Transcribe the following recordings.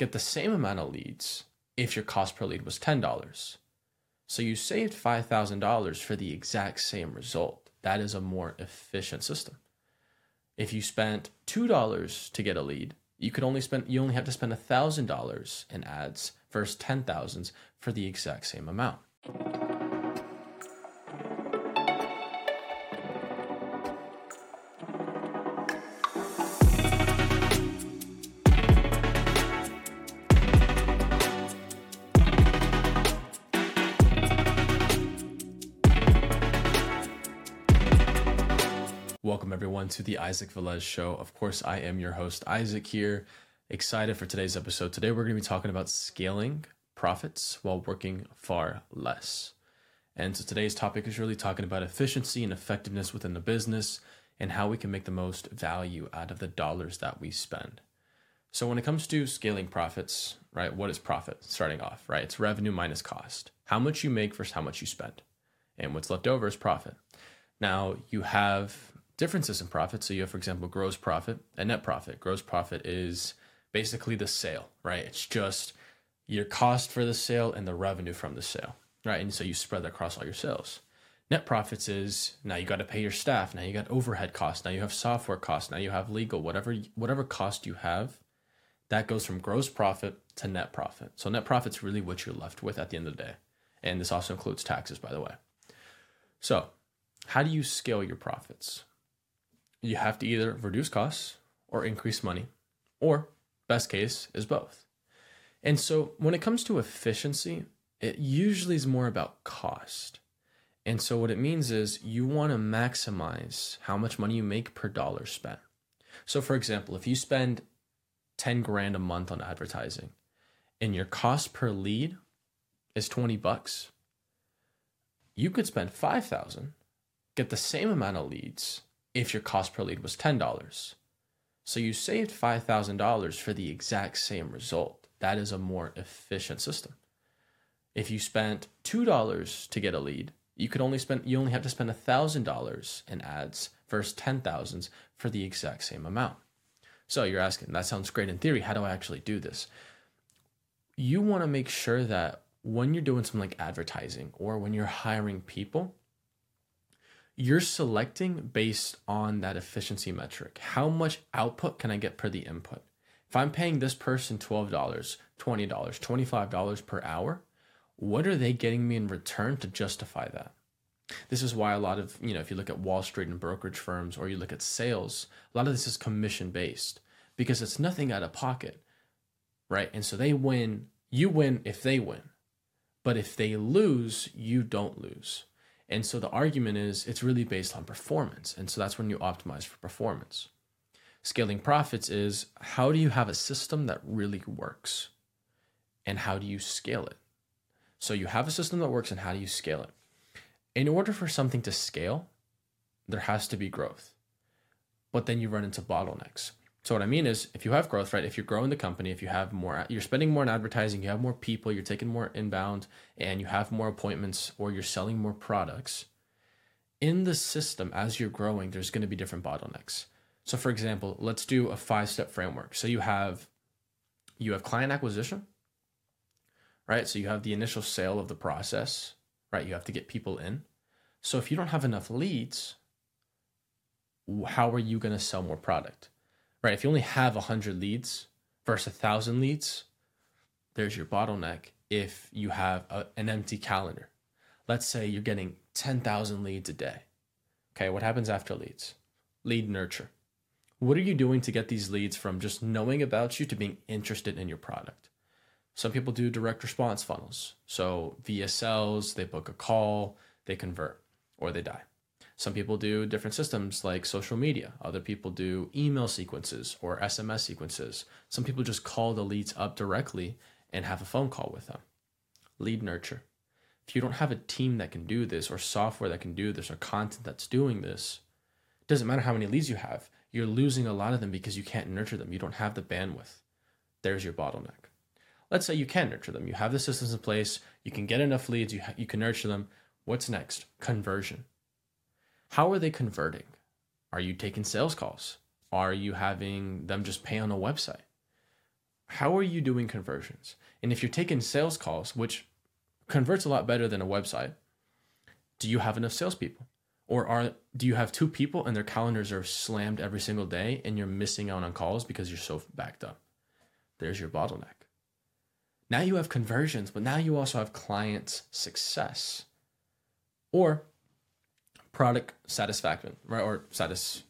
get the same amount of leads if your cost per lead was $10. So you saved $5,000 for the exact same result. That is a more efficient system. If you spent $2 to get a lead, you could only spend you only have to spend $1,000 in ads versus 10,000s for the exact same amount. Welcome, everyone, to the Isaac Velez Show. Of course, I am your host, Isaac, here. Excited for today's episode. Today, we're going to be talking about scaling profits while working far less. And so, today's topic is really talking about efficiency and effectiveness within the business and how we can make the most value out of the dollars that we spend. So, when it comes to scaling profits, right, what is profit starting off, right? It's revenue minus cost. How much you make versus how much you spend. And what's left over is profit. Now, you have differences in profit. So you have, for example, gross profit and net profit. Gross profit is basically the sale, right? It's just your cost for the sale and the revenue from the sale, right? And so you spread that across all your sales. Net profits is now you got to pay your staff. Now you got overhead costs. Now you have software costs. Now you have legal, whatever whatever cost you have, that goes from gross profit to net profit. So net profit's really what you're left with at the end of the day. And this also includes taxes, by the way. So, how do you scale your profits? You have to either reduce costs or increase money, or best case is both. And so when it comes to efficiency, it usually is more about cost. And so what it means is you want to maximize how much money you make per dollar spent. So for example, if you spend 10 grand a month on advertising and your cost per lead is 20 bucks, you could spend 5,000, get the same amount of leads if your cost per lead was $10. So you saved $5,000 for the exact same result. That is a more efficient system. If you spent $2 to get a lead, you could only spend you only have to spend $1,000 in ads versus 10,000s for the exact same amount. So you're asking, that sounds great in theory. How do I actually do this? You want to make sure that when you're doing something like advertising or when you're hiring people, you're selecting based on that efficiency metric. How much output can I get per the input? If I'm paying this person $12, $20, $25 per hour, what are they getting me in return to justify that? This is why a lot of, you know, if you look at Wall Street and brokerage firms or you look at sales, a lot of this is commission based because it's nothing out of pocket, right? And so they win, you win if they win. But if they lose, you don't lose. And so the argument is it's really based on performance. And so that's when you optimize for performance. Scaling profits is how do you have a system that really works? And how do you scale it? So you have a system that works, and how do you scale it? In order for something to scale, there has to be growth. But then you run into bottlenecks. So what I mean is, if you have growth, right? If you're growing the company, if you have more, you're spending more on advertising, you have more people, you're taking more inbound, and you have more appointments, or you're selling more products. In the system, as you're growing, there's going to be different bottlenecks. So, for example, let's do a five-step framework. So you have you have client acquisition, right? So you have the initial sale of the process, right? You have to get people in. So if you don't have enough leads, how are you going to sell more product? Right? If you only have 100 leads versus 1,000 leads, there's your bottleneck if you have a, an empty calendar. Let's say you're getting 10,000 leads a day. Okay, what happens after leads? Lead nurture. What are you doing to get these leads from just knowing about you to being interested in your product? Some people do direct response funnels. So VSLs, they book a call, they convert, or they die. Some people do different systems like social media. Other people do email sequences or SMS sequences. Some people just call the leads up directly and have a phone call with them. Lead nurture. If you don't have a team that can do this, or software that can do this, or content that's doing this, it doesn't matter how many leads you have. You're losing a lot of them because you can't nurture them. You don't have the bandwidth. There's your bottleneck. Let's say you can nurture them. You have the systems in place. You can get enough leads. You, ha- you can nurture them. What's next? Conversion how are they converting? Are you taking sales calls? Are you having them just pay on a website? how are you doing conversions? And if you're taking sales calls, which converts a lot better than a website, do you have enough salespeople? Or are do you have two people and their calendars are slammed every single day and you're missing out on calls because you're so backed up? There's your bottleneck. Now you have conversions, but now you also have client success or product satisfaction, right? Or satis,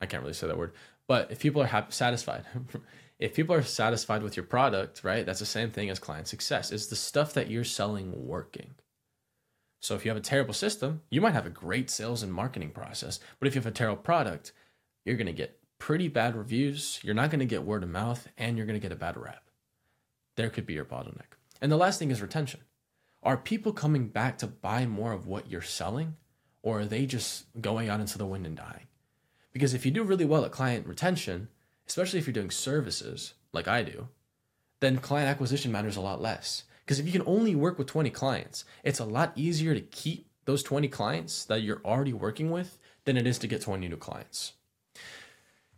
I can't really say that word, but if people are happy, satisfied, if people are satisfied with your product, right, that's the same thing as client success. Is the stuff that you're selling working? So if you have a terrible system, you might have a great sales and marketing process, but if you have a terrible product, you're going to get pretty bad reviews, you're not going to get word of mouth, and you're going to get a bad rap. There could be your bottleneck. And the last thing is retention. Are people coming back to buy more of what you're selling, or are they just going out into the wind and dying? Because if you do really well at client retention, especially if you're doing services like I do, then client acquisition matters a lot less. Because if you can only work with 20 clients, it's a lot easier to keep those 20 clients that you're already working with than it is to get 20 new clients.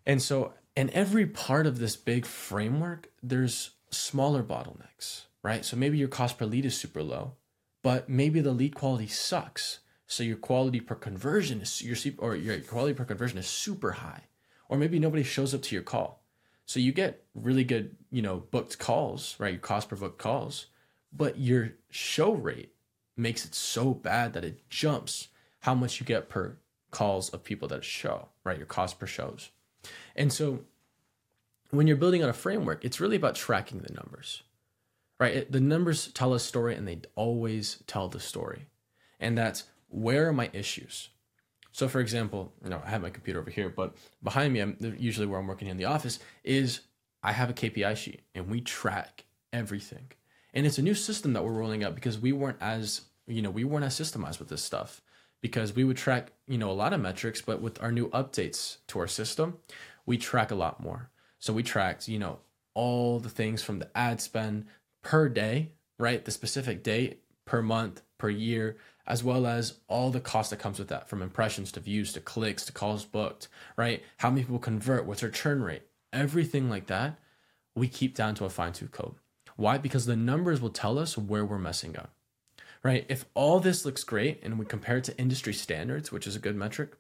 And so, in every part of this big framework, there's smaller bottlenecks, right? So maybe your cost per lead is super low, but maybe the lead quality sucks. So your quality per conversion is your or your quality per conversion is super high or maybe nobody shows up to your call. So you get really good, you know, booked calls, right? Your cost per booked calls, but your show rate makes it so bad that it jumps how much you get per calls of people that show, right? Your cost per shows. And so when you're building on a framework, it's really about tracking the numbers, right? The numbers tell a story and they always tell the story. And that's where are my issues? So, for example, you know, I have my computer over here, but behind me, I'm usually where I'm working in the office is I have a KPI sheet and we track everything. And it's a new system that we're rolling out because we weren't as, you know, we weren't as systemized with this stuff because we would track, you know, a lot of metrics, but with our new updates to our system, we track a lot more. So we tracked, you know, all the things from the ad spend per day, right? The specific date per month, per year, as well as all the cost that comes with that from impressions to views to clicks to calls booked, right? How many people convert? What's our churn rate? Everything like that, we keep down to a fine tooth comb. Why? Because the numbers will tell us where we're messing up, right? If all this looks great and we compare it to industry standards, which is a good metric,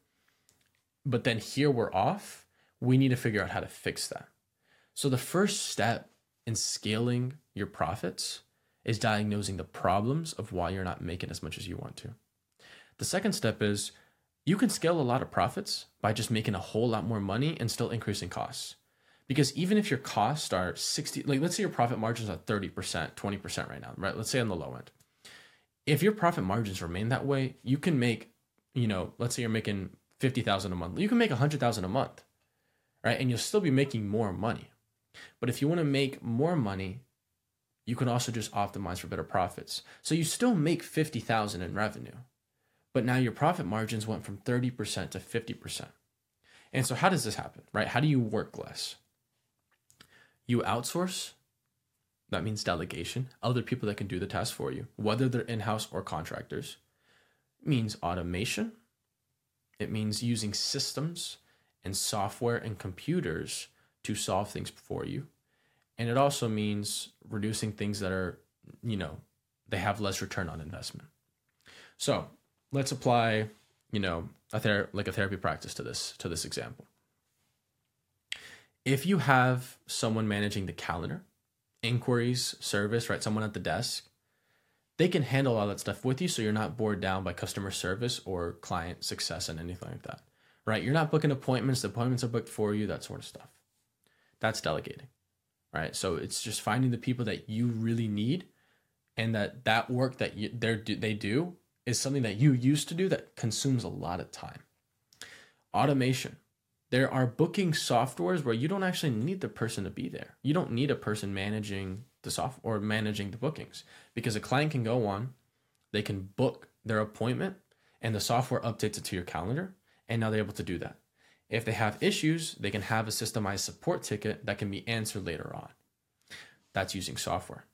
but then here we're off, we need to figure out how to fix that. So the first step in scaling your profits is diagnosing the problems of why you're not making as much as you want to. The second step is you can scale a lot of profits by just making a whole lot more money and still increasing costs. Because even if your costs are 60, like let's say your profit margins are 30%, 20% right now, right? Let's say on the low end. If your profit margins remain that way, you can make, you know, let's say you're making 50,000 a month. You can make 100,000 a month, right? And you'll still be making more money. But if you want to make more money you can also just optimize for better profits. So you still make 50,000 in revenue, but now your profit margins went from 30% to 50%. And so how does this happen, right? How do you work less? You outsource, that means delegation, other people that can do the task for you, whether they're in-house or contractors. It means automation. It means using systems and software and computers to solve things for you and it also means reducing things that are you know they have less return on investment. So let's apply you know a ther- like a therapy practice to this to this example. If you have someone managing the calendar inquiries service right someone at the desk they can handle all that stuff with you so you're not bored down by customer service or client success and anything like that right? You're not booking appointments the appointments are booked for you that sort of stuff. That's delegating right? So it's just finding the people that you really need, and that that work that you, they they do is something that you used to do that consumes a lot of time. Automation. There are booking softwares where you don't actually need the person to be there. You don't need a person managing the soft or managing the bookings because a client can go on, they can book their appointment, and the software updates it to your calendar, and now they're able to do that. If they have issues, they can have a systemized support ticket that can be answered later on. That's using software.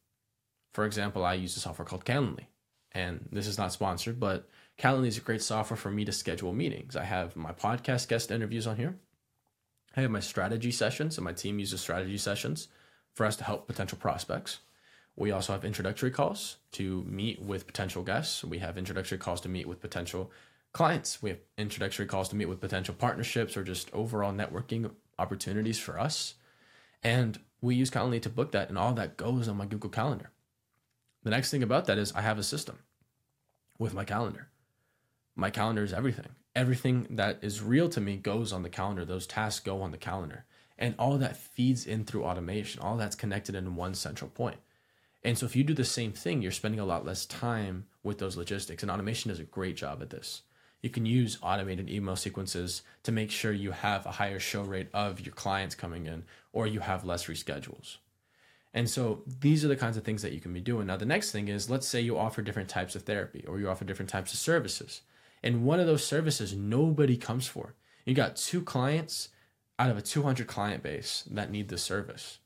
For example, I use a software called Calendly. And this is not sponsored, but Calendly is a great software for me to schedule meetings. I have my podcast guest interviews on here. I have my strategy sessions, and my team uses strategy sessions for us to help potential prospects. We also have introductory calls to meet with potential guests. We have introductory calls to meet with potential clients. We have introductory calls to meet with potential partnerships or just overall networking opportunities for us. And we use Calendly to book that, and all that goes on my Google Calendar. The next thing about that is I have a system with my calendar. My calendar is everything. Everything that is real to me goes on the calendar. Those tasks go on the calendar. And all that feeds in through automation. All that's connected in one central point. And so if you do the same thing, you're spending a lot less time with those logistics. And automation does a great job at this. You can use automated email sequences to make sure you have a higher show rate of your clients coming in or you have less reschedules. And so these are the kinds of things that you can be doing. Now, the next thing is let's say you offer different types of therapy or you offer different types of services. And one of those services nobody comes for. You got two clients out of a 200 client base that need the service.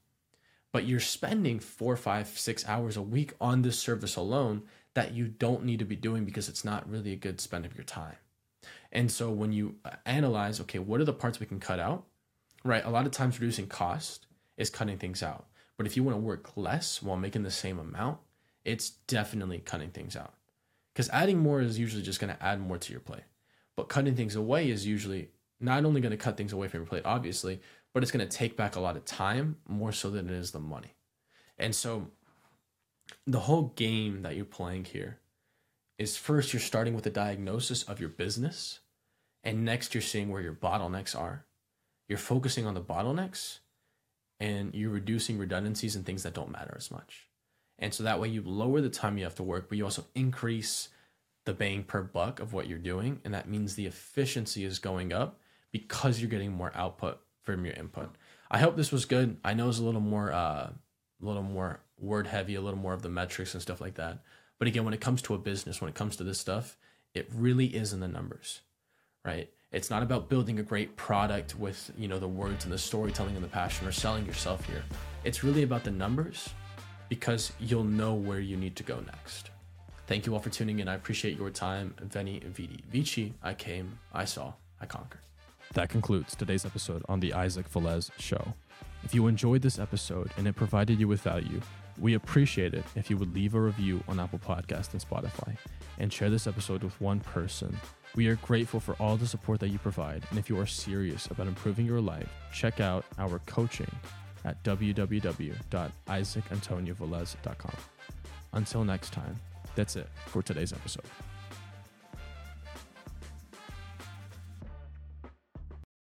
But you're spending four, five, six hours a week on this service alone that you don't need to be doing because it's not really a good spend of your time. And so when you uh, analyze, okay, what are the parts we can cut out? Right? A lot of times reducing cost is cutting things out. But if you want to work less while making the same amount, it's definitely cutting things out. Because adding more is usually just going to add more to your plate. But cutting things away is usually not only going to cut things away from your plate, obviously, but it's going to take back a lot of time more so than it is the money. And so the whole game that you're playing here is first you're starting with a diagnosis of your business, and next you're seeing where your bottlenecks are. You're focusing on the bottlenecks and you're reducing redundancies and things that don't matter as much. And so that way you lower the time you have to work, but you also increase the bang per buck of what you're doing. And that means the efficiency is going up because you're getting more output from your input. I hope this was good. I know it's a little more uh, a little more word heavy, a little more of the metrics and stuff like that. But again, when it comes to a business, when it comes to this stuff, it really is in the numbers, right? It's not about building a great product with, you know, the words and the storytelling and the passion or selling yourself here. It's really about the numbers because you'll know where you need to go next. Thank you all for tuning in. I appreciate your time. Veni, Vidi, Vici. I came, I saw, I conquered. That concludes today's episode on the Isaac Velez Show. If you enjoyed this episode and it provided you with value, we appreciate it if you would leave a review on Apple Podcast and Spotify and share this episode with one person. We are grateful for all the support that you provide, and if you are serious about improving your life, check out our coaching at www.isaacantoniavelez.com. Until next time, that's it for today's episode.